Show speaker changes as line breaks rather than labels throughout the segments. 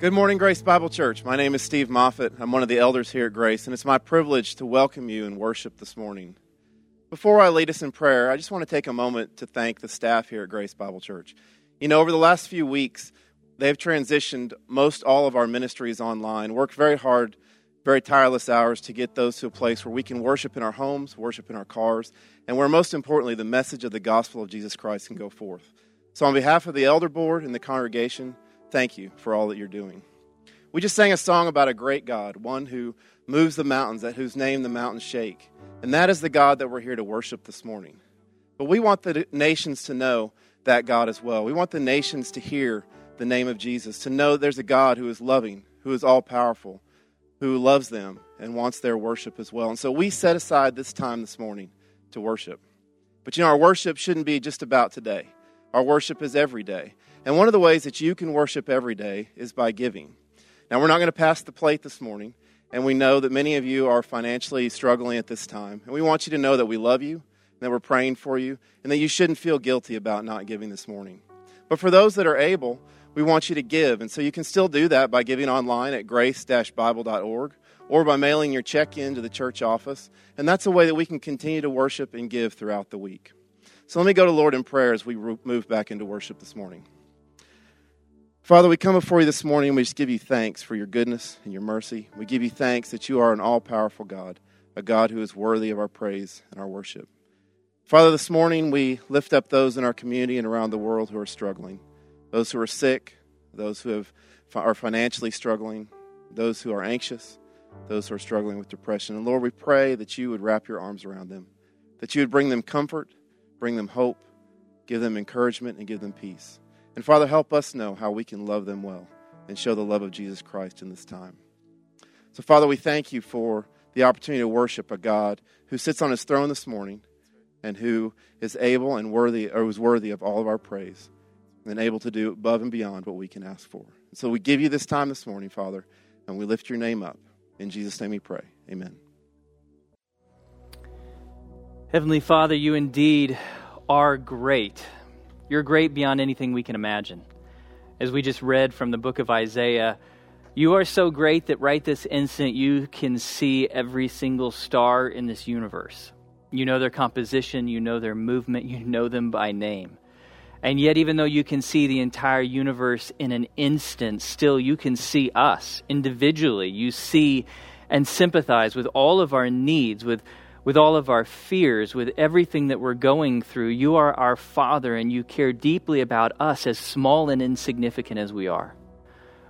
Good morning, Grace Bible Church. My name is Steve Moffat. I'm one of the elders here at Grace, and it's my privilege to welcome you in worship this morning. Before I lead us in prayer, I just want to take a moment to thank the staff here at Grace Bible Church. You know, over the last few weeks, they've transitioned most all of our ministries online, worked very hard, very tireless hours to get those to a place where we can worship in our homes, worship in our cars, and where most importantly, the message of the gospel of Jesus Christ can go forth. So, on behalf of the elder board and the congregation, thank you for all that you're doing. We just sang a song about a great God, one who moves the mountains, at whose name the mountains shake. And that is the God that we're here to worship this morning. But we want the nations to know that God as well. We want the nations to hear the name of Jesus, to know there's a God who is loving, who is all powerful, who loves them and wants their worship as well. And so we set aside this time this morning to worship. But you know, our worship shouldn't be just about today. Our worship is every day. And one of the ways that you can worship every day is by giving. Now, we're not going to pass the plate this morning, and we know that many of you are financially struggling at this time. And we want you to know that we love you, and that we're praying for you, and that you shouldn't feel guilty about not giving this morning. But for those that are able, we want you to give. And so you can still do that by giving online at grace bible.org or by mailing your check in to the church office. And that's a way that we can continue to worship and give throughout the week. So let me go to Lord in prayer as we move back into worship this morning. Father, we come before you this morning and we just give you thanks for your goodness and your mercy. We give you thanks that you are an all powerful God, a God who is worthy of our praise and our worship. Father, this morning we lift up those in our community and around the world who are struggling those who are sick, those who have, are financially struggling, those who are anxious, those who are struggling with depression. And Lord, we pray that you would wrap your arms around them, that you would bring them comfort, bring them hope, give them encouragement, and give them peace. And Father, help us know how we can love them well and show the love of Jesus Christ in this time. So, Father, we thank you for the opportunity to worship a God who sits on his throne this morning and who is able and worthy or is worthy of all of our praise and able to do above and beyond what we can ask for. So we give you this time this morning, Father, and we lift your name up. In Jesus' name we pray. Amen.
Heavenly Father, you indeed are great. You're great beyond anything we can imagine. As we just read from the book of Isaiah, you are so great that right this instant you can see every single star in this universe. You know their composition, you know their movement, you know them by name. And yet, even though you can see the entire universe in an instant, still you can see us individually. You see and sympathize with all of our needs, with with all of our fears, with everything that we're going through. You are our Father, and you care deeply about us, as small and insignificant as we are.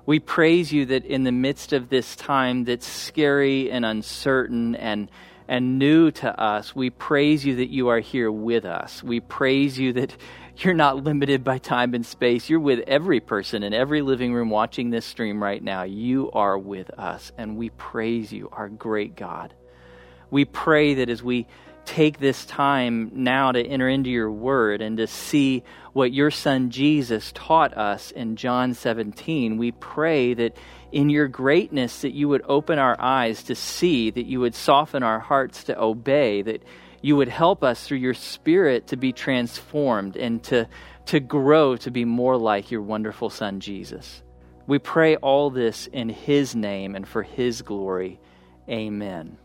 We praise you that in the midst of this time that's scary and uncertain and, and new to us, we praise you that you are here with us. We praise you that you're not limited by time and space. You're with every person in every living room watching this stream right now. You are with us, and we praise you, our great God we pray that as we take this time now to enter into your word and to see what your son Jesus taught us in John 17, we pray that in your greatness that you would open our eyes to see, that you would soften our hearts to obey, that you would help us through your spirit to be transformed and to, to grow to be more like your wonderful son Jesus. We pray all this in his name and for his glory. Amen.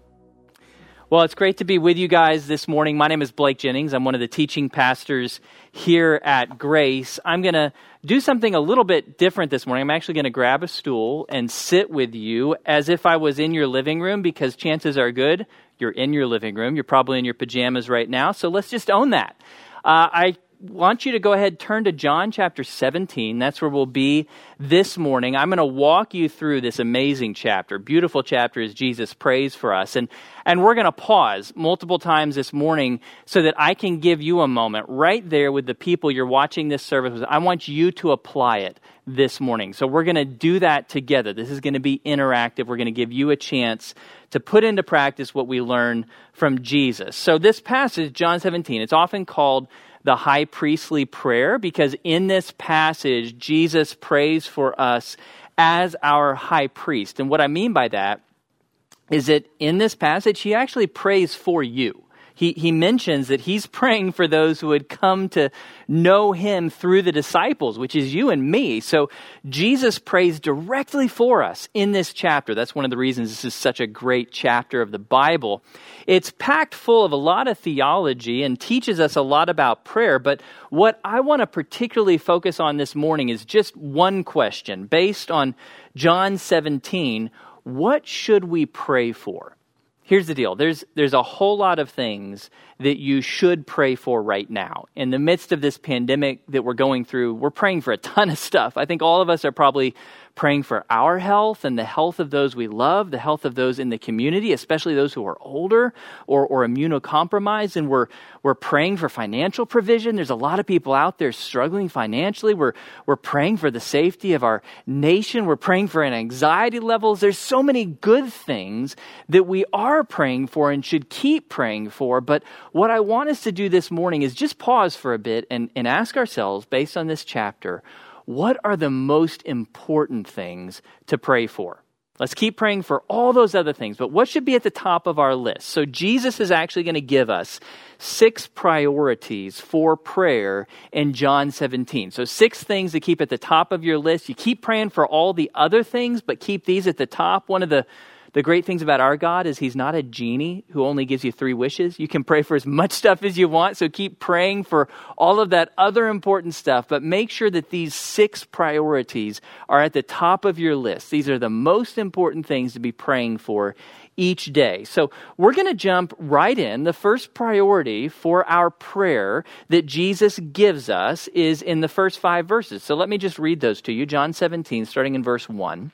Well, it's great to be with you guys this morning. My name is Blake Jennings. I'm one of the teaching pastors here at Grace. I'm going to do something a little bit different this morning. I'm actually going to grab a stool and sit with you as if I was in your living room because chances are good you're in your living room. You're probably in your pajamas right now. So let's just own that. Uh, I want you to go ahead turn to John chapter 17. That's where we'll be this morning. I'm going to walk you through this amazing chapter. Beautiful chapter as Jesus prays for us. And and we're going to pause multiple times this morning so that I can give you a moment right there with the people you're watching this service with. I want you to apply it this morning. So we're going to do that together. This is going to be interactive. We're going to give you a chance to put into practice what we learn from Jesus. So this passage, John 17, it's often called the high priestly prayer because in this passage, Jesus prays for us as our high priest. And what I mean by that is that in this passage, he actually prays for you. He, he mentions that he's praying for those who would come to know him through the disciples, which is you and me. So Jesus prays directly for us in this chapter. That's one of the reasons this is such a great chapter of the Bible. It's packed full of a lot of theology and teaches us a lot about prayer. But what I want to particularly focus on this morning is just one question based on John 17. What should we pray for? Here's the deal. There's, there's a whole lot of things that you should pray for right now. In the midst of this pandemic that we're going through, we're praying for a ton of stuff. I think all of us are probably praying for our health and the health of those we love, the health of those in the community, especially those who are older or, or immunocompromised. And we're, we're praying for financial provision. There's a lot of people out there struggling financially. We're, we're praying for the safety of our nation. We're praying for anxiety levels. There's so many good things that we are praying for and should keep praying for. But what I want us to do this morning is just pause for a bit and, and ask ourselves, based on this chapter, what are the most important things to pray for? Let's keep praying for all those other things, but what should be at the top of our list? So, Jesus is actually going to give us six priorities for prayer in John 17. So, six things to keep at the top of your list. You keep praying for all the other things, but keep these at the top. One of the the great things about our God is He's not a genie who only gives you three wishes. You can pray for as much stuff as you want, so keep praying for all of that other important stuff, but make sure that these six priorities are at the top of your list. These are the most important things to be praying for each day. So we're going to jump right in. The first priority for our prayer that Jesus gives us is in the first five verses. So let me just read those to you. John 17, starting in verse 1.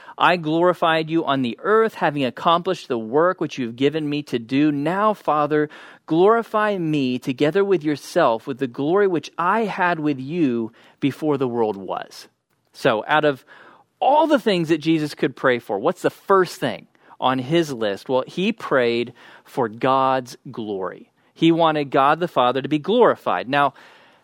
I glorified you on the earth, having accomplished the work which you have given me to do. Now, Father, glorify me together with yourself with the glory which I had with you before the world was. So, out of all the things that Jesus could pray for, what's the first thing on his list? Well, he prayed for God's glory. He wanted God the Father to be glorified. Now,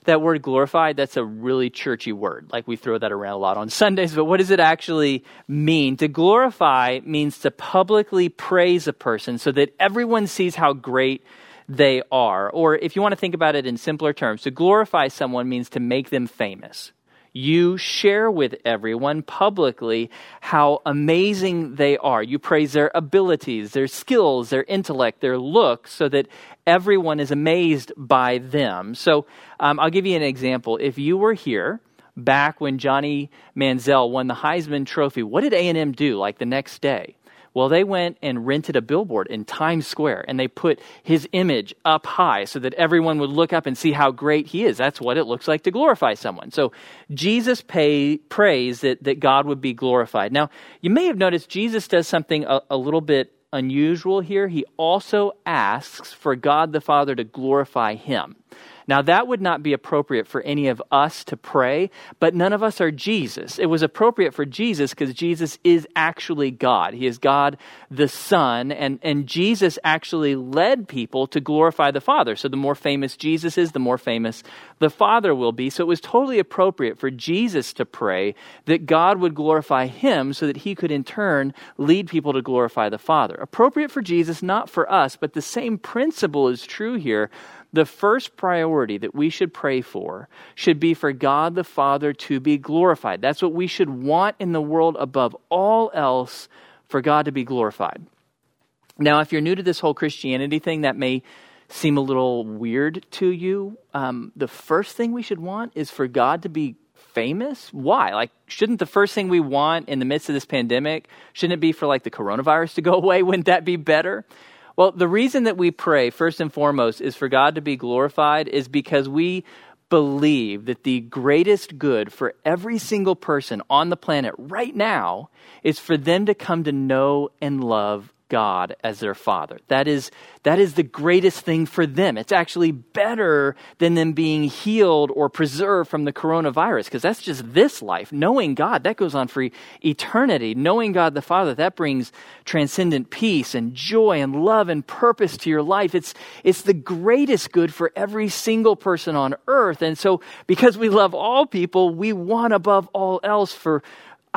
that word glorified, that's a really churchy word. Like we throw that around a lot on Sundays, but what does it actually mean? To glorify means to publicly praise a person so that everyone sees how great they are. Or if you want to think about it in simpler terms, to glorify someone means to make them famous you share with everyone publicly how amazing they are. You praise their abilities, their skills, their intellect, their look, so that everyone is amazed by them. So um, I'll give you an example. If you were here, back when Johnny Manziel won the Heisman Trophy, what did A&M do like the next day? Well, they went and rented a billboard in Times Square and they put his image up high so that everyone would look up and see how great he is. That's what it looks like to glorify someone. So Jesus pay, prays that, that God would be glorified. Now, you may have noticed Jesus does something a, a little bit unusual here. He also asks for God the Father to glorify him. Now, that would not be appropriate for any of us to pray, but none of us are Jesus. It was appropriate for Jesus because Jesus is actually God. He is God the Son, and, and Jesus actually led people to glorify the Father. So, the more famous Jesus is, the more famous the Father will be. So, it was totally appropriate for Jesus to pray that God would glorify him so that he could in turn lead people to glorify the Father. Appropriate for Jesus, not for us, but the same principle is true here the first priority that we should pray for should be for God the Father to be glorified. That's what we should want in the world above all else for God to be glorified. Now, if you're new to this whole Christianity thing, that may seem a little weird to you. Um, the first thing we should want is for God to be famous? Why? Like, shouldn't the first thing we want in the midst of this pandemic, shouldn't it be for like the coronavirus to go away? Wouldn't that be better? Well, the reason that we pray, first and foremost, is for God to be glorified, is because we believe that the greatest good for every single person on the planet right now is for them to come to know and love God as their father. That is, that is the greatest thing for them. It's actually better than them being healed or preserved from the coronavirus because that's just this life. Knowing God, that goes on for eternity. Knowing God the Father, that brings transcendent peace and joy and love and purpose to your life. It's, it's the greatest good for every single person on earth. And so, because we love all people, we want above all else for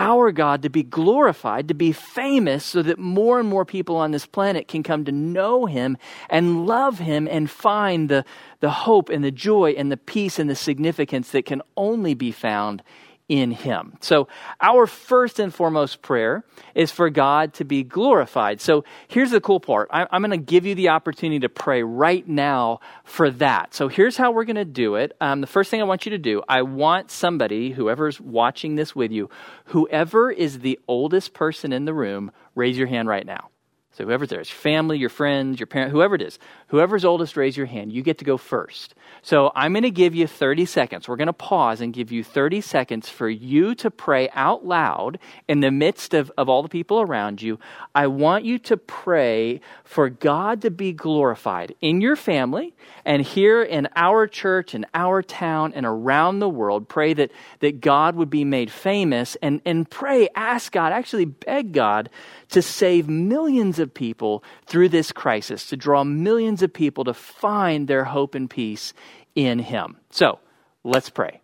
our God to be glorified, to be famous, so that more and more people on this planet can come to know Him and love Him and find the, the hope and the joy and the peace and the significance that can only be found in Him. So, our first and foremost prayer is for God to be glorified. So, here's the cool part I, am going to give you the opportunity to pray right now for that. So, here's how we're going to do it. Um, the first thing I want you to do, I want somebody, whoever's watching this with you, whoever is the oldest person in the room, raise your hand right now. So whoever's there, family, your friends, your parent, whoever it is, whoever's oldest, raise your hand. You get to go first. So I'm going to give you 30 seconds. We're going to pause and give you 30 seconds for you to pray out loud in the midst of, of all the people around you. I want you to pray for God to be glorified in your family and here in our church and our town and around the world. Pray that, that God would be made famous and, and pray, ask God, actually beg God to save millions of people through this crisis, to draw millions of people to find their hope and peace in Him. So, let's pray.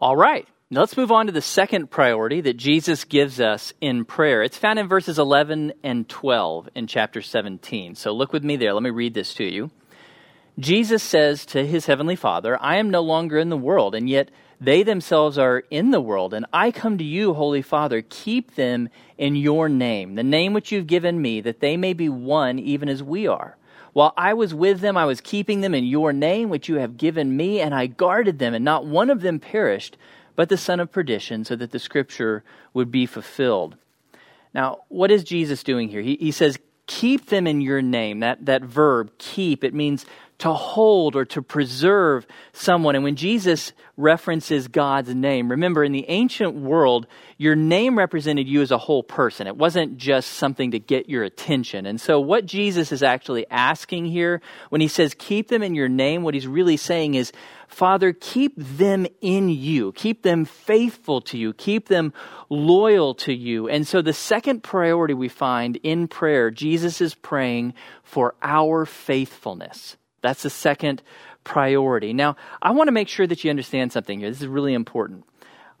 All right. Now let's move on to the second priority that Jesus gives us in prayer. It's found in verses 11 and 12 in chapter 17. So look with me there. Let me read this to you. Jesus says to his heavenly Father, I am no longer in the world, and yet they themselves are in the world, and I come to you, Holy Father. Keep them in your name, the name which you've given me, that they may be one even as we are. While I was with them, I was keeping them in your name, which you have given me, and I guarded them, and not one of them perished but the son of perdition, so that the scripture would be fulfilled. Now, what is Jesus doing here? He, he says, keep them in your name. That, that verb, keep, it means to hold or to preserve someone. And when Jesus references God's name, remember in the ancient world, your name represented you as a whole person. It wasn't just something to get your attention. And so, what Jesus is actually asking here, when he says, keep them in your name, what he's really saying is, Father, keep them in you. Keep them faithful to you. Keep them loyal to you. And so, the second priority we find in prayer, Jesus is praying for our faithfulness. That's the second priority. Now, I want to make sure that you understand something here. This is really important.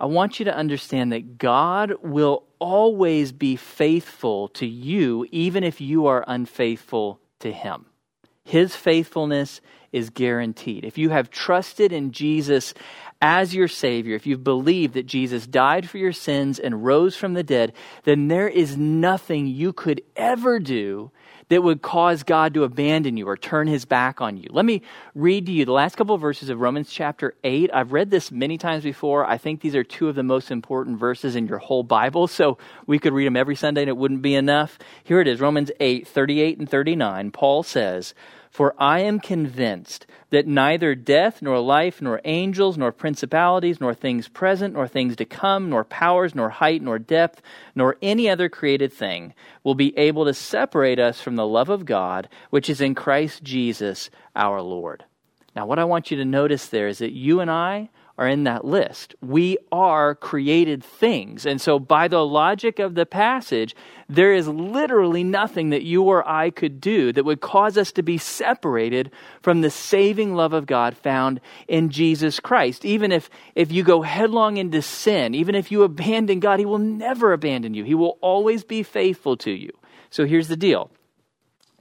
I want you to understand that God will always be faithful to you, even if you are unfaithful to Him. His faithfulness is guaranteed. If you have trusted in Jesus as your Savior, if you've believed that Jesus died for your sins and rose from the dead, then there is nothing you could ever do that would cause God to abandon you or turn his back on you. Let me read to you the last couple of verses of Romans chapter 8. I've read this many times before. I think these are two of the most important verses in your whole Bible, so we could read them every Sunday and it wouldn't be enough. Here it is Romans 8 38 and 39. Paul says, for I am convinced that neither death, nor life, nor angels, nor principalities, nor things present, nor things to come, nor powers, nor height, nor depth, nor any other created thing will be able to separate us from the love of God, which is in Christ Jesus our Lord. Now, what I want you to notice there is that you and I are in that list. We are created things. And so, by the logic of the passage, there is literally nothing that you or I could do that would cause us to be separated from the saving love of God found in Jesus Christ. Even if, if you go headlong into sin, even if you abandon God, He will never abandon you, He will always be faithful to you. So, here's the deal.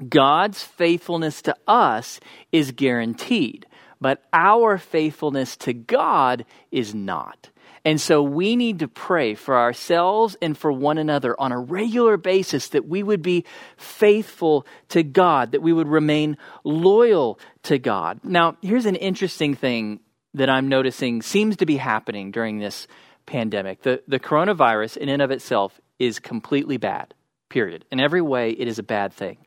God's faithfulness to us is guaranteed but our faithfulness to God is not. And so we need to pray for ourselves and for one another on a regular basis that we would be faithful to God, that we would remain loyal to God. Now, here's an interesting thing that I'm noticing seems to be happening during this pandemic. The, the coronavirus, in and of itself, is completely bad, period. In every way, it is a bad thing.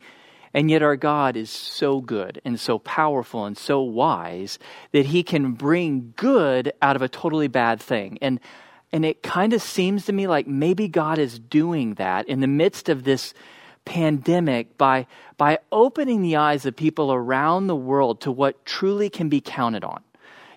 And yet, our God is so good and so powerful and so wise that He can bring good out of a totally bad thing. And, and it kind of seems to me like maybe God is doing that in the midst of this pandemic by, by opening the eyes of people around the world to what truly can be counted on.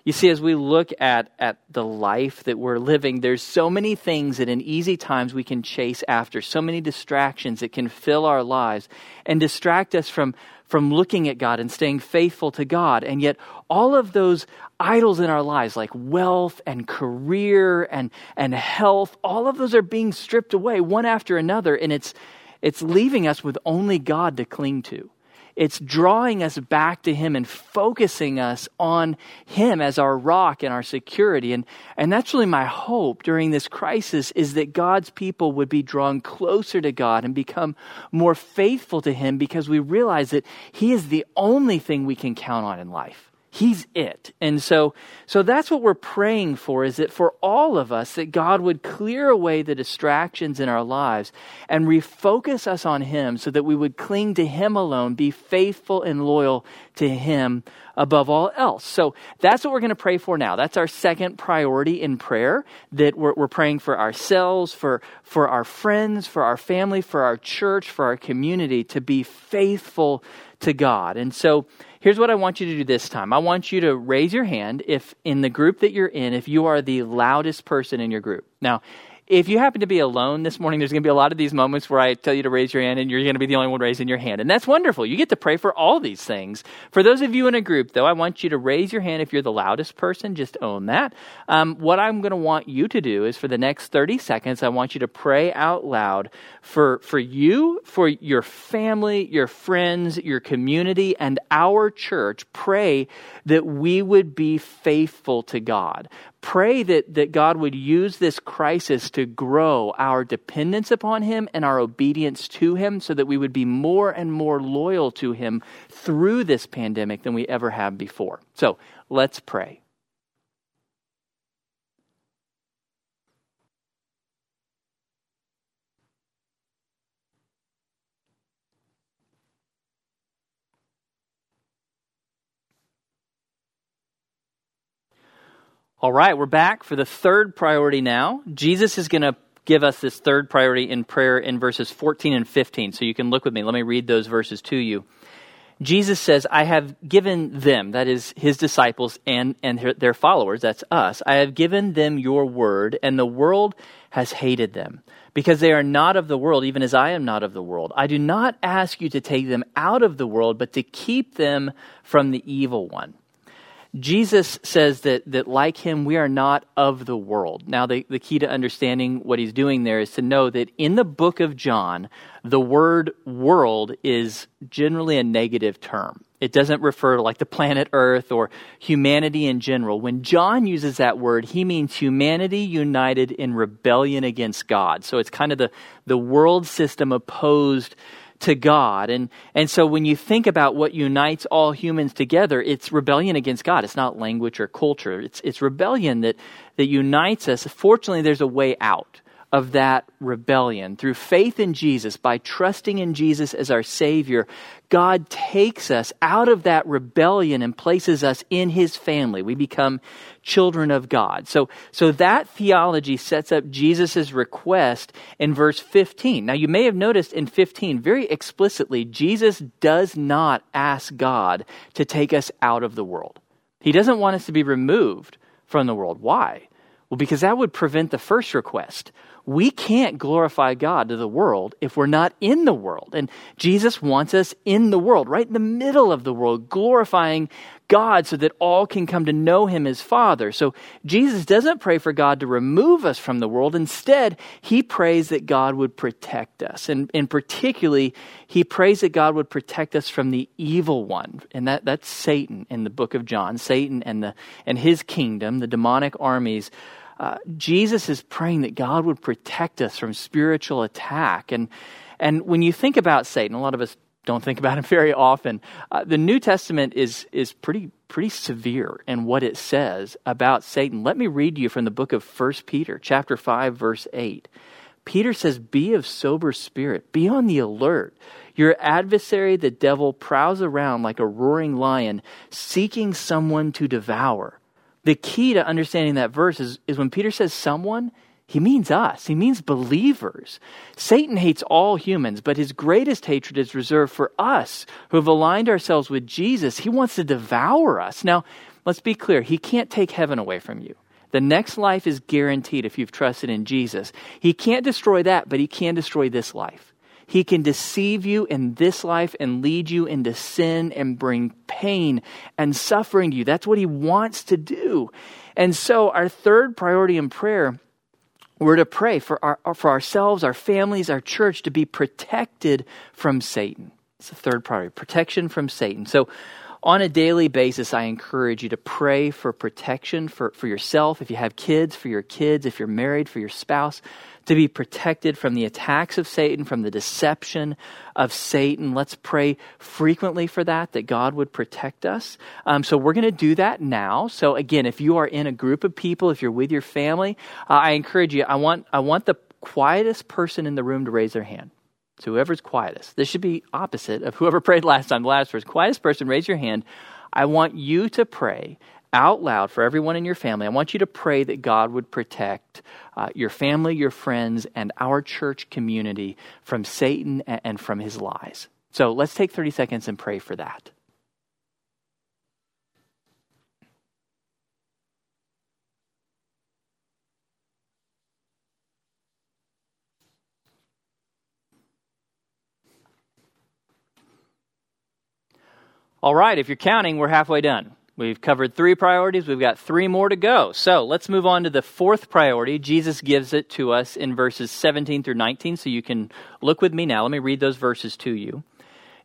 You see, as we look at, at the life that we're living, there's so many things that in easy times we can chase after, so many distractions that can fill our lives and distract us from, from looking at God and staying faithful to God. And yet, all of those idols in our lives, like wealth and career and, and health, all of those are being stripped away one after another. And it's, it's leaving us with only God to cling to. It's drawing us back to Him and focusing us on Him as our rock and our security. And, and that's really my hope during this crisis is that God's people would be drawn closer to God and become more faithful to Him because we realize that He is the only thing we can count on in life. He's it. And so, so that's what we're praying for is that for all of us, that God would clear away the distractions in our lives and refocus us on Him so that we would cling to Him alone, be faithful and loyal to Him above all else. So that's what we're going to pray for now. That's our second priority in prayer that we're, we're praying for ourselves, for, for our friends, for our family, for our church, for our community to be faithful to God. And so, Here's what I want you to do this time. I want you to raise your hand if in the group that you're in, if you are the loudest person in your group. Now, if you happen to be alone this morning, there's going to be a lot of these moments where I tell you to raise your hand and you're going to be the only one raising your hand. And that's wonderful. You get to pray for all these things. For those of you in a group, though, I want you to raise your hand if you're the loudest person. Just own that. Um, what I'm going to want you to do is for the next 30 seconds, I want you to pray out loud for, for you, for your family, your friends, your community, and our church. Pray that we would be faithful to God pray that, that God would use this crisis to grow our dependence upon Him and our obedience to Him so that we would be more and more loyal to Him through this pandemic than we ever have before. So let's pray. All right, we're back for the third priority now. Jesus is going to give us this third priority in prayer in verses 14 and 15. So you can look with me. Let me read those verses to you. Jesus says, I have given them, that is his disciples and, and their followers, that's us, I have given them your word, and the world has hated them, because they are not of the world, even as I am not of the world. I do not ask you to take them out of the world, but to keep them from the evil one. Jesus says that, that like him, we are not of the world. Now, the, the key to understanding what he's doing there is to know that in the book of John, the word world is generally a negative term. It doesn't refer to like the planet Earth or humanity in general. When John uses that word, he means humanity united in rebellion against God. So it's kind of the, the world system opposed to God. And, and so when you think about what unites all humans together, it's rebellion against God. It's not language or culture. It's, it's rebellion that, that unites us. Fortunately, there's a way out of that rebellion. Through faith in Jesus, by trusting in Jesus as our Savior, God takes us out of that rebellion and places us in His family. We become children of God. So, so that theology sets up Jesus' request in verse 15. Now, you may have noticed in 15, very explicitly, Jesus does not ask God to take us out of the world. He doesn't want us to be removed from the world. Why? Well, because that would prevent the first request we can't glorify God to the world if we're not in the world. And Jesus wants us in the world, right in the middle of the world, glorifying God so that all can come to know him as Father. So Jesus doesn't pray for God to remove us from the world. Instead, he prays that God would protect us. And, and particularly, he prays that God would protect us from the evil one. And that, that's Satan in the book of John. Satan and, the, and his kingdom, the demonic armies uh, Jesus is praying that God would protect us from spiritual attack. And, and when you think about Satan, a lot of us don't think about him very often. Uh, the New Testament is, is pretty, pretty severe in what it says about Satan. Let me read you from the book of 1 Peter, chapter 5, verse 8. Peter says, Be of sober spirit, be on the alert. Your adversary, the devil, prowls around like a roaring lion, seeking someone to devour. The key to understanding that verse is, is when Peter says someone, he means us. He means believers. Satan hates all humans, but his greatest hatred is reserved for us who have aligned ourselves with Jesus. He wants to devour us. Now, let's be clear. He can't take heaven away from you. The next life is guaranteed if you've trusted in Jesus. He can't destroy that, but he can destroy this life. He can deceive you in this life and lead you into sin and bring pain and suffering to you. That's what he wants to do. And so, our third priority in prayer we're to pray for, our, for ourselves, our families, our church to be protected from Satan. It's the third priority protection from Satan. So, on a daily basis, I encourage you to pray for protection for, for yourself, if you have kids, for your kids, if you're married, for your spouse to be protected from the attacks of Satan, from the deception of Satan. Let's pray frequently for that, that God would protect us. Um, so we're going to do that now. So again, if you are in a group of people, if you're with your family, uh, I encourage you, I want, I want the quietest person in the room to raise their hand. So whoever's quietest. This should be opposite of whoever prayed last time, the last verse. Quietest person, raise your hand. I want you to pray out loud for everyone in your family. I want you to pray that God would protect uh, your family, your friends, and our church community from Satan and from his lies. So let's take 30 seconds and pray for that. All right, if you're counting, we're halfway done. We've covered three priorities. We've got three more to go. So let's move on to the fourth priority. Jesus gives it to us in verses 17 through 19. So you can look with me now. Let me read those verses to you.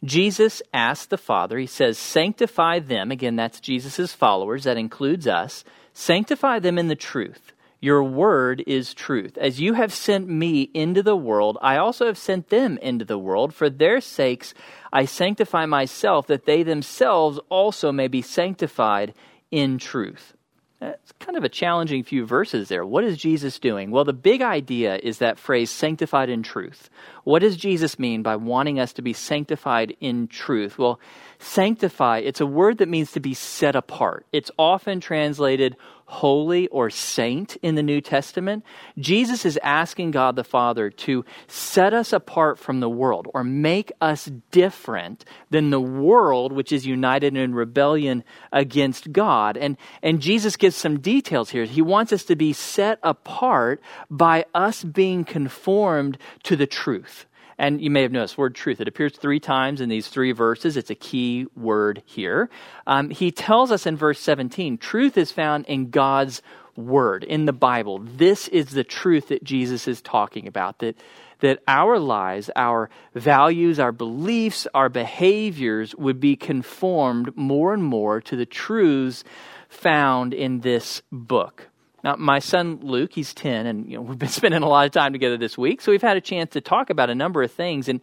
Jesus asked the Father, He says, Sanctify them. Again, that's Jesus' followers. That includes us. Sanctify them in the truth. Your word is truth. As you have sent me into the world, I also have sent them into the world. For their sakes, I sanctify myself, that they themselves also may be sanctified in truth. It's kind of a challenging few verses there. What is Jesus doing? Well, the big idea is that phrase, sanctified in truth. What does Jesus mean by wanting us to be sanctified in truth? Well, sanctify, it's a word that means to be set apart. It's often translated holy or saint in the New Testament, Jesus is asking God the Father to set us apart from the world or make us different than the world which is united in rebellion against God. And, and Jesus gives some details here. He wants us to be set apart by us being conformed to the truth. And you may have noticed word truth. It appears three times in these three verses. It's a key word here. Um, he tells us in verse 17 truth is found in God's word, in the Bible. This is the truth that Jesus is talking about. That that our lives, our values, our beliefs, our behaviors would be conformed more and more to the truths found in this book. Now, my son Luke, he's 10, and you know, we've been spending a lot of time together this week, so we've had a chance to talk about a number of things. And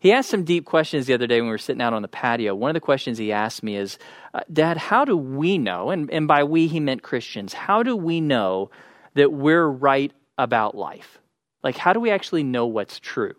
he asked some deep questions the other day when we were sitting out on the patio. One of the questions he asked me is, uh, Dad, how do we know, and, and by we he meant Christians, how do we know that we're right about life? Like, how do we actually know what's true?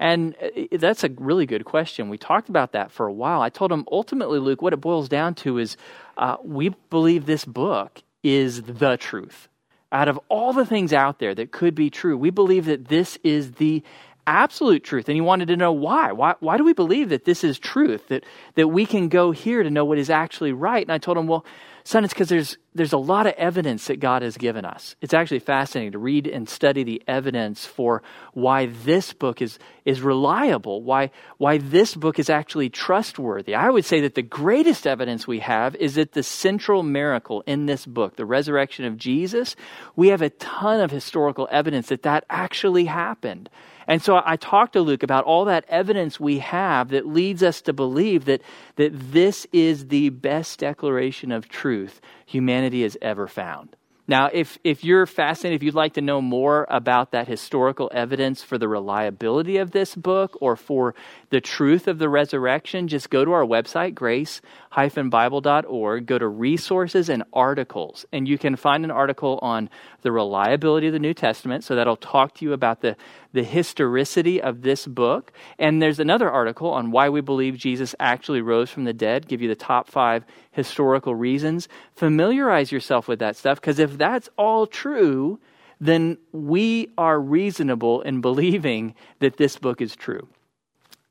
And uh, that's a really good question. We talked about that for a while. I told him ultimately, Luke, what it boils down to is uh, we believe this book is the truth. Out of all the things out there that could be true, we believe that this is the absolute truth. And he wanted to know why. Why, why do we believe that this is truth, that, that we can go here to know what is actually right? And I told him, well, Son, it's because there's, there's a lot of evidence that God has given us. It's actually fascinating to read and study the evidence for why this book is, is reliable, why, why this book is actually trustworthy. I would say that the greatest evidence we have is that the central miracle in this book, the resurrection of Jesus, we have a ton of historical evidence that that actually happened. And so I talked to Luke about all that evidence we have that leads us to believe that, that this is the best declaration of truth humanity has ever found. Now, if, if you're fascinated, if you'd like to know more about that historical evidence for the reliability of this book or for the truth of the resurrection, just go to our website, grace-bible.org, go to resources and articles, and you can find an article on the reliability of the New Testament. So that'll talk to you about the, the historicity of this book. And there's another article on why we believe Jesus actually rose from the dead, give you the top five historical reasons. Familiarize yourself with that stuff, because if that's all true, then we are reasonable in believing that this book is true.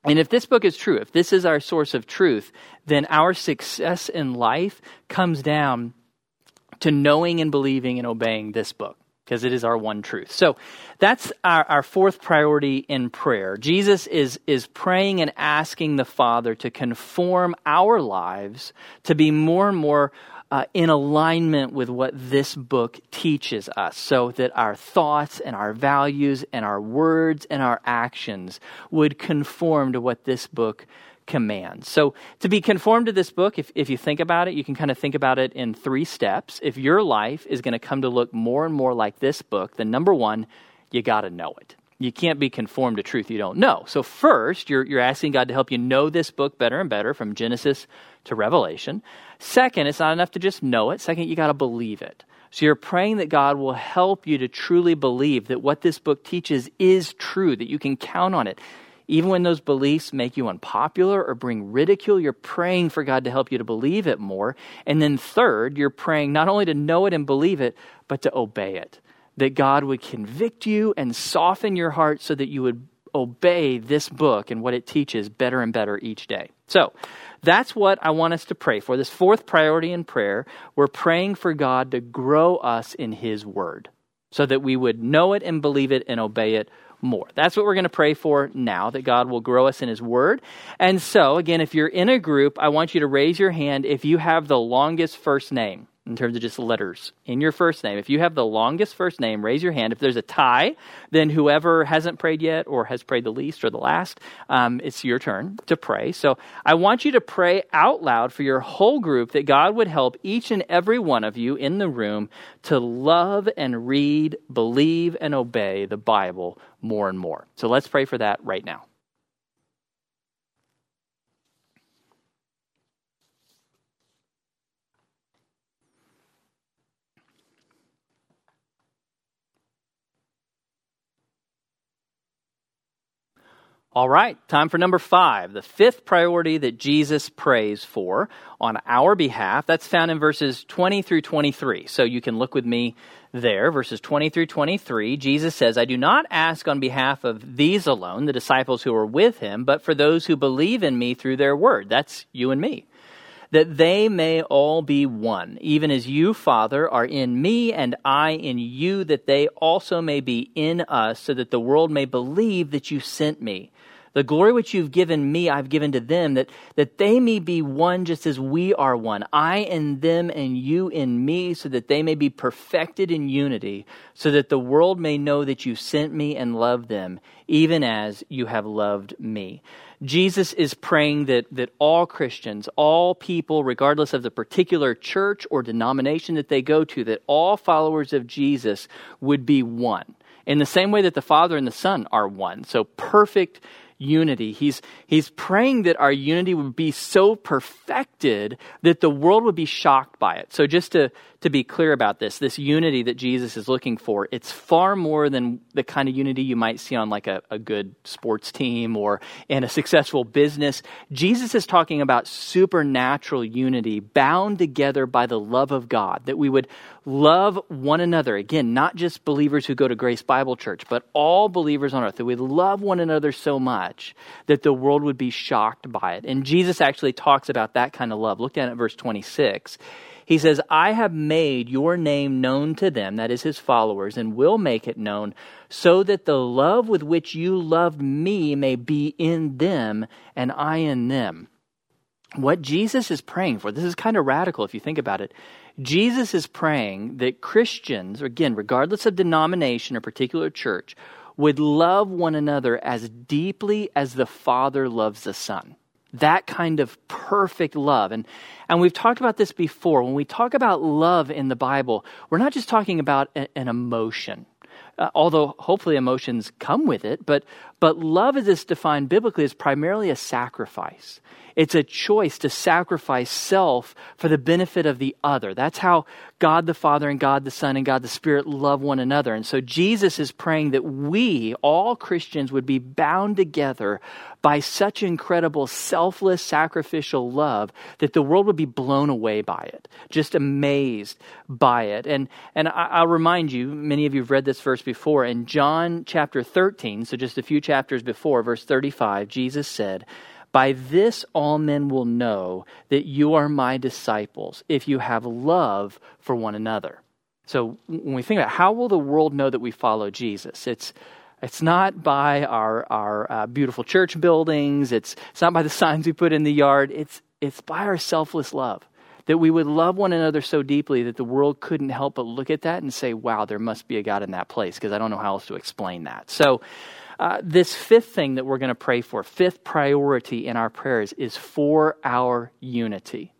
And if this book is true, if this is our source of truth, then our success in life comes down to knowing and believing and obeying this book because it is our one truth. So that's our, our fourth priority in prayer. Jesus is, is praying and asking the Father to conform our lives to be more and more uh, in alignment with what this book teaches us so that our thoughts and our values and our words and our actions would conform to what this book commands. So, to be conformed to this book, if, if you think about it, you can kind of think about it in three steps. If your life is going to come to look more and more like this book, then number one, you got to know it. You can't be conformed to truth you don't know. So, first, you're, you're asking God to help you know this book better and better from Genesis to Revelation. Second, it's not enough to just know it. Second, you got to believe it. So you're praying that God will help you to truly believe that what this book teaches is true, that you can count on it. Even when those beliefs make you unpopular or bring ridicule, you're praying for God to help you to believe it more. And then, third, you're praying not only to know it and believe it, but to obey it. That God would convict you and soften your heart so that you would obey this book and what it teaches better and better each day. So, that's what I want us to pray for. This fourth priority in prayer, we're praying for God to grow us in His Word so that we would know it and believe it and obey it more. That's what we're going to pray for now, that God will grow us in His Word. And so, again, if you're in a group, I want you to raise your hand if you have the longest first name in terms of just letters in your first name. If you have the longest first name, raise your hand. If there's a tie, then whoever hasn't prayed yet or has prayed the least or the last, um, it's your turn to pray. So I want you to pray out loud for your whole group that God would help each and every one of you in the room to love and read, believe, and obey the Bible more and more. So let's pray for that right now. All right, time for number five, the fifth priority that Jesus prays for on our behalf. That's found in verses 20 through 23. So you can look with me there, verses 20 through 23. Jesus says, I do not ask on behalf of these alone, the disciples who are with him, but for those who believe in me through their word. That's you and me that they may all be one, even as you, Father, are in me and I in you, that they also may be in us, so that the world may believe that you sent me. The glory which you've given me, I've given to them, that, that they may be one just as we are one. I in them and you in me, so that they may be perfected in unity, so that the world may know that you sent me and loved them, even as you have loved me. Jesus is praying that, that all Christians, all people, regardless of the particular church or denomination that they go to, that all followers of Jesus would be one. In the same way that the Father and the Son are one. So perfect unity. He's, he's praying that our unity would be so perfected that the world would be shocked by it. So, just to, to be clear about this, this unity that Jesus is looking for, it's far more than the kind of unity you might see on like a, a good sports team or in a successful business. Jesus is talking about supernatural unity bound together by the love of God, that we would love one another. Again, not just believers who go to Grace Bible Church, but all believers on earth, that we love one another so much that the world would be shocked by it. And Jesus actually talks about that kind of love. Look down at verse 26. He says, I have made your name known to them, that is his followers, and will make it known, so that the love with which you loved me may be in them and I in them. What Jesus is praying for, this is kind of radical if you think about it. Jesus is praying that Christians, again, regardless of denomination or particular church, would love one another as deeply as the Father loves the Son. That kind of perfect love. And, and we've talked about this before. When we talk about love in the Bible, we're not just talking about a, an emotion. Uh, although hopefully emotions come with it, but, but love as it's defined biblically is primarily a sacrifice. It's a choice to sacrifice self for the benefit of the other. That's how God the Father and God the Son and God the Spirit love one another. And so Jesus is praying that we, all Christians, would be bound together by such incredible selfless sacrificial love that the world would be blown away by it, just amazed by it. And, and I, will remind you, many of you have read this verse before, in John chapter 13, so just a few chapters before, verse 35, Jesus said, by this all men will know that you are my disciples, if you have love for one another. So when we think about how will the world know that we follow Jesus, it's it's not by our our uh, beautiful church buildings. It's it's not by the signs we put in the yard. It's it's by our selfless love that we would love one another so deeply that the world couldn't help but look at that and say, "Wow, there must be a God in that place." Because I don't know how else to explain that. So uh, this fifth thing that we're going to pray for, fifth priority in our prayers, is for our unity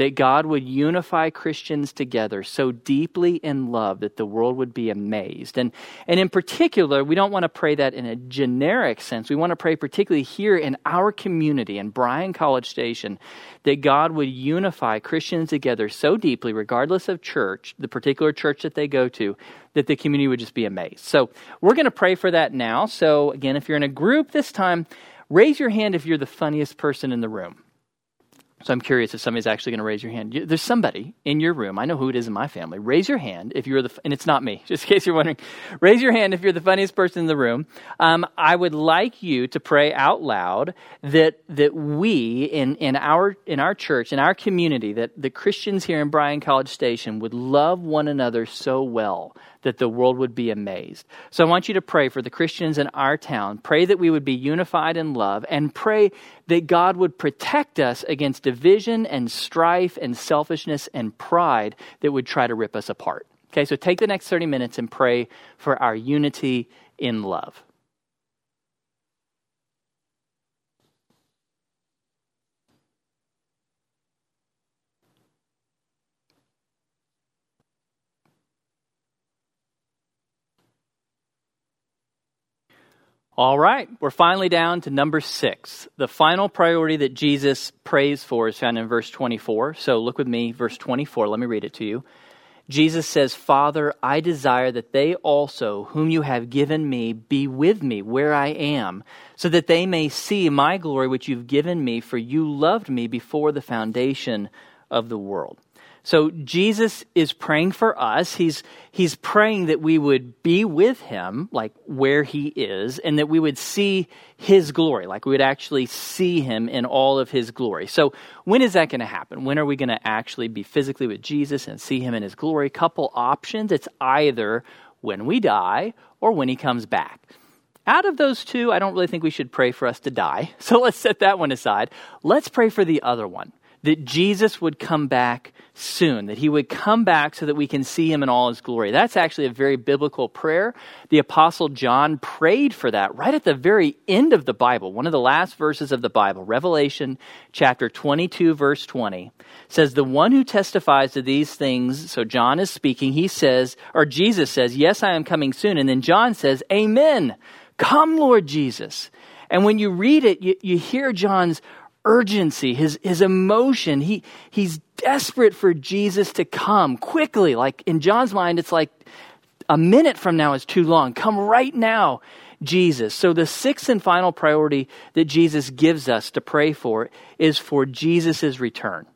that God would unify Christians together so deeply in love that the world would be amazed. And, and in particular, we don't want to pray that in a generic sense. We want to pray particularly here in our community, in Bryan College Station, that God would unify Christians together so deeply, regardless of church, the particular church that they go to, that the community would just be amazed. So we're going to pray for that now. So again, if you're in a group this time, raise your hand if you're the funniest person in the room. So I'm curious if somebody's actually going to raise your hand. There's somebody in your room. I know who it is in my family. Raise your hand if you're the, and it's not me, just in case you're wondering. Raise your hand if you're the funniest person in the room. Um, I would like you to pray out loud that that we in in our in our church in our community that the Christians here in Bryan College Station would love one another so well that the world would be amazed. So I want you to pray for the Christians in our town. Pray that we would be unified in love and pray that God would protect us against division and strife and selfishness and pride that would try to rip us apart. Okay, so take the next 30 minutes and pray for our unity in love. All right, we're finally down to number six. The final priority that Jesus prays for is found in verse 24. So look with me, verse 24. Let me read it to you. Jesus says, Father, I desire that they also, whom you have given me, be with me where I am, so that they may see my glory which you've given me, for you loved me before the foundation of the world. So Jesus is praying for us. He's, he's praying that we would be with him, like where he is, and that we would see his glory, like we would actually see him in all of his glory. So when is that going to happen? When are we going to actually be physically with Jesus and see him in his glory? Couple options. It's either when we die or when he comes back. Out of those two, I don't really think we should pray for us to die. So let's set that one aside. Let's pray for the other one that Jesus would come back soon, that he would come back so that we can see him in all his glory. That's actually a very biblical prayer. The Apostle John prayed for that right at the very end of the Bible. One of the last verses of the Bible, Revelation chapter 22, verse 20, says, The one who testifies to these things, so John is speaking, he says, or Jesus says, Yes, I am coming soon. And then John says, Amen. Come, Lord Jesus. And when you read it, you, you hear John's urgency, his, his emotion. He, he's desperate for Jesus to come quickly. Like in John's mind, it's like a minute from now is too long. Come right now, Jesus. So the sixth and final priority that Jesus gives us to pray for is for Jesus' return.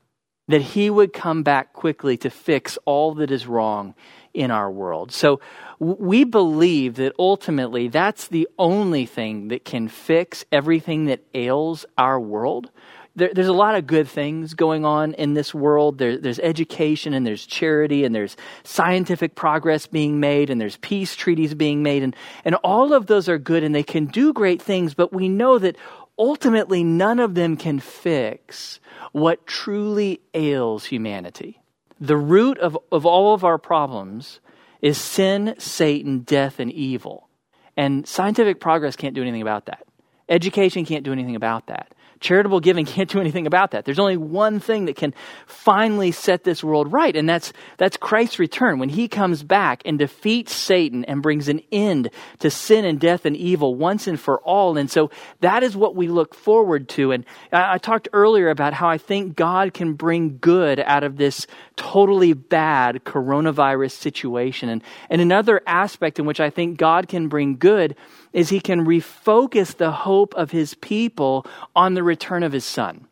That he would come back quickly to fix all that is wrong in our world. So we believe that ultimately that's the only thing that can fix everything that ails our world. There, there's a lot of good things going on in this world. There, there's education and there's charity and there's scientific progress being made and there's peace treaties being made. And, and all of those are good and they can do great things, but we know that ultimately none of them can fix what truly ails humanity. The root of, of all of our problems is sin, Satan, death, and evil. And scientific progress can't do anything about that. Education can't do anything about that. Charitable giving can't do anything about that. There's only one thing that can finally set this world right, and that's, that's Christ's return. When he comes back and defeats Satan and brings an end to sin and death and evil once and for all. And so that is what we look forward to. And I, I talked earlier about how I think God can bring good out of this totally bad coronavirus situation. And, and another aspect in which I think God can bring good is he can refocus the hope of his people on the return of his son.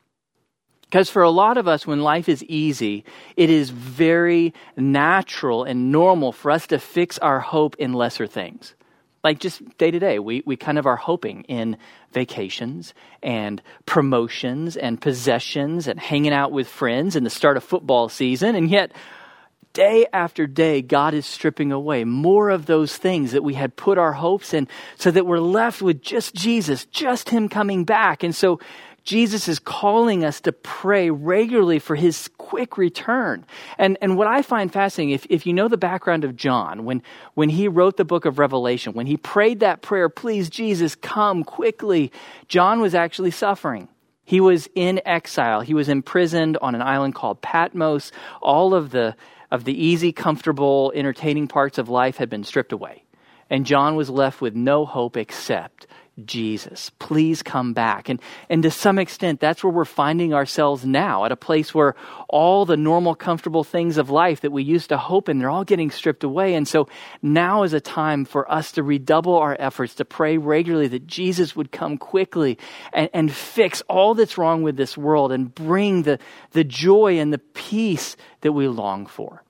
Because for a lot of us, when life is easy, it is very natural and normal for us to fix our hope in lesser things. Like just day to day, we, we kind of are hoping in vacations and promotions and possessions and hanging out with friends and the start of football season. And yet, day after day, God is stripping away more of those things that we had put our hopes in so that we're left with just Jesus, just Him coming back. And so Jesus is calling us to pray regularly for his quick return. And, and what I find fascinating, if, if you know the background of John, when, when he wrote the book of Revelation, when he prayed that prayer, please, Jesus, come quickly, John was actually suffering. He was in exile. He was imprisoned on an island called Patmos. All of the of the easy, comfortable, entertaining parts of life had been stripped away. And John was left with no hope except Jesus. Please come back. And, and to some extent, that's where we're finding ourselves now, at a place where all the normal, comfortable things of life that we used to hope in, they're all getting stripped away. And so now is a time for us to redouble our efforts to pray regularly that Jesus would come quickly and, and fix all that's wrong with this world and bring the, the joy and the peace that we long for.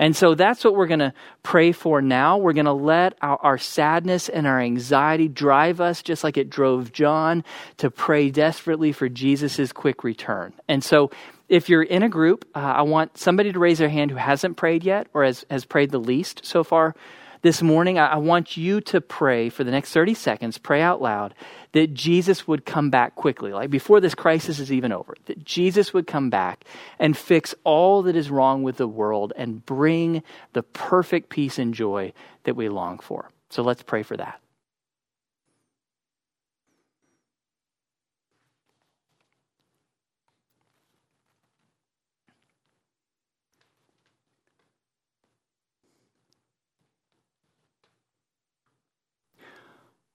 And so that's what we're going to pray for now. We're going to let our, our, sadness and our anxiety drive us, just like it drove John, to pray desperately for Jesus' quick return. And so if you're in a group, uh, I want somebody to raise their hand who hasn't prayed yet or has, has prayed the least so far this morning, I, want you to pray for the next 30 seconds, pray out loud, that Jesus would come back quickly, like before this crisis is even over, that Jesus would come back and fix all that is wrong with the world and bring the perfect peace and joy that we long for. So let's pray for that.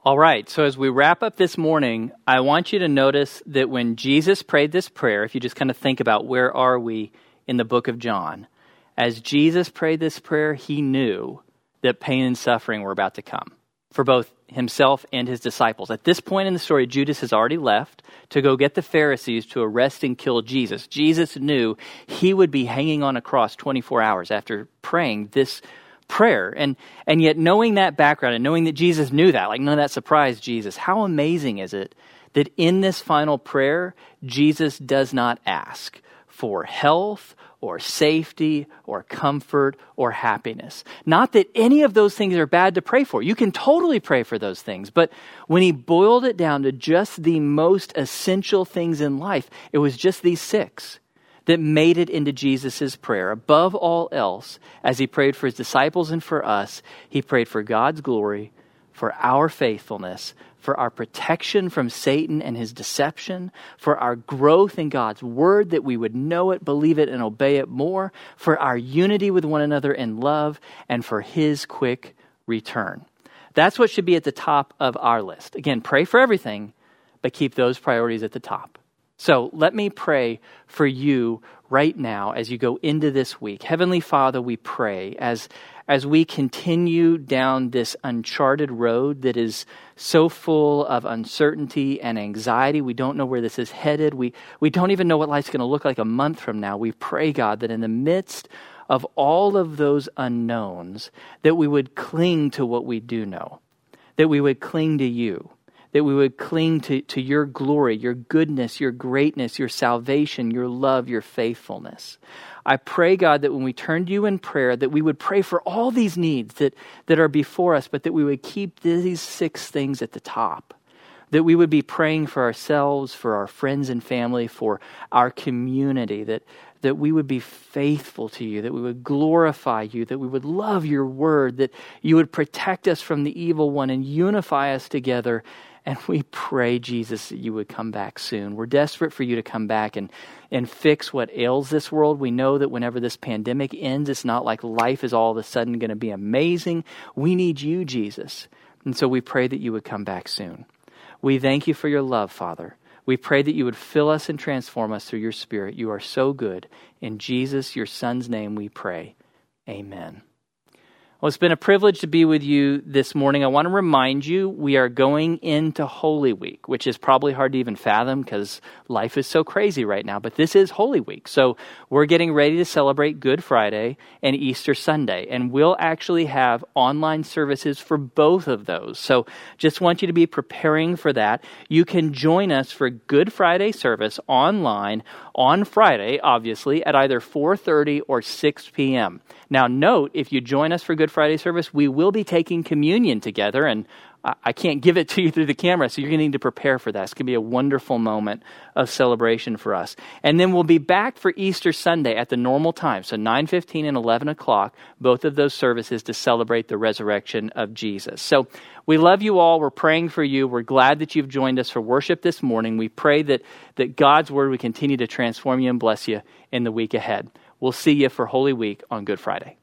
All right, so as we wrap up this morning, I want you to notice that when Jesus prayed this prayer, if you just kind of think about where are we in the book of John, as Jesus prayed this prayer, he knew that pain and suffering were about to come for both himself and his disciples. At this point in the story, Judas has already left to go get the Pharisees to arrest and kill Jesus. Jesus knew he would be hanging on a cross 24 hours after praying this prayer. And, and yet, knowing that background and knowing that Jesus knew that, like none of that surprised Jesus, how amazing is it that in this final prayer, Jesus does not ask for health or safety or comfort or happiness. Not that any of those things are bad to pray for. You can totally pray for those things. But when he boiled it down to just the most essential things in life, it was just these six that made it into Jesus' prayer. Above all else, as he prayed for his disciples and for us, he prayed for God's glory, for our faithfulness, for our protection from Satan and his deception, for our growth in God's word, that we would know it, believe it, and obey it more, for our unity with one another in love, and for his quick return. That's what should be at the top of our list. Again, pray for everything, but keep those priorities at the top. So let me pray for you right now as you go into this week. Heavenly Father, we pray as, as we continue down this uncharted road that is so full of uncertainty and anxiety. We don't know where this is headed. We, we don't even know what life's going to look like a month from now. We pray, God, that in the midst of all of those unknowns, that we would cling to what we do know, that we would cling to you that we would cling to, to your glory, your goodness, your greatness, your salvation, your love, your faithfulness. I pray, God, that when we turn to you in prayer, that we would pray for all these needs that, that are before us, but that we would keep these six things at the top. That we would be praying for ourselves, for our friends and family, for our community, that, that we would be faithful to you, that we would glorify you, that we would love your word, that you would protect us from the evil one and unify us together And we pray, Jesus, that you would come back soon. We're desperate for you to come back and, and fix what ails this world. We know that whenever this pandemic ends, it's not like life is all of a sudden going to be amazing. We need you, Jesus. And so we pray that you would come back soon. We thank you for your love, Father. We pray that you would fill us and transform us through your Spirit. You are so good. In Jesus, your Son's name, we pray. Amen. Well, it's been a privilege to be with you this morning. I want to remind you we are going into Holy Week, which is probably hard to even fathom because life is so crazy right now. But this is Holy Week. So we're getting ready to celebrate Good Friday and Easter Sunday. And we'll actually have online services for both of those. So just want you to be preparing for that. You can join us for Good Friday service online on Friday, obviously, at either 4:30 or 6 p.m. Now, note if you join us for Good Friday service, we will be taking communion together, and I can't give it to you through the camera, so you're going to need to prepare for that. It's going to be a wonderful moment of celebration for us. And then we'll be back for Easter Sunday at the normal time, so 9:15 and 11 o'clock, both of those services to celebrate the resurrection of Jesus. So we love you all. We're praying for you. We're glad that you've joined us for worship this morning. We pray that that God's word will continue to transform you and bless you in the week ahead. We'll see you for Holy Week on Good Friday.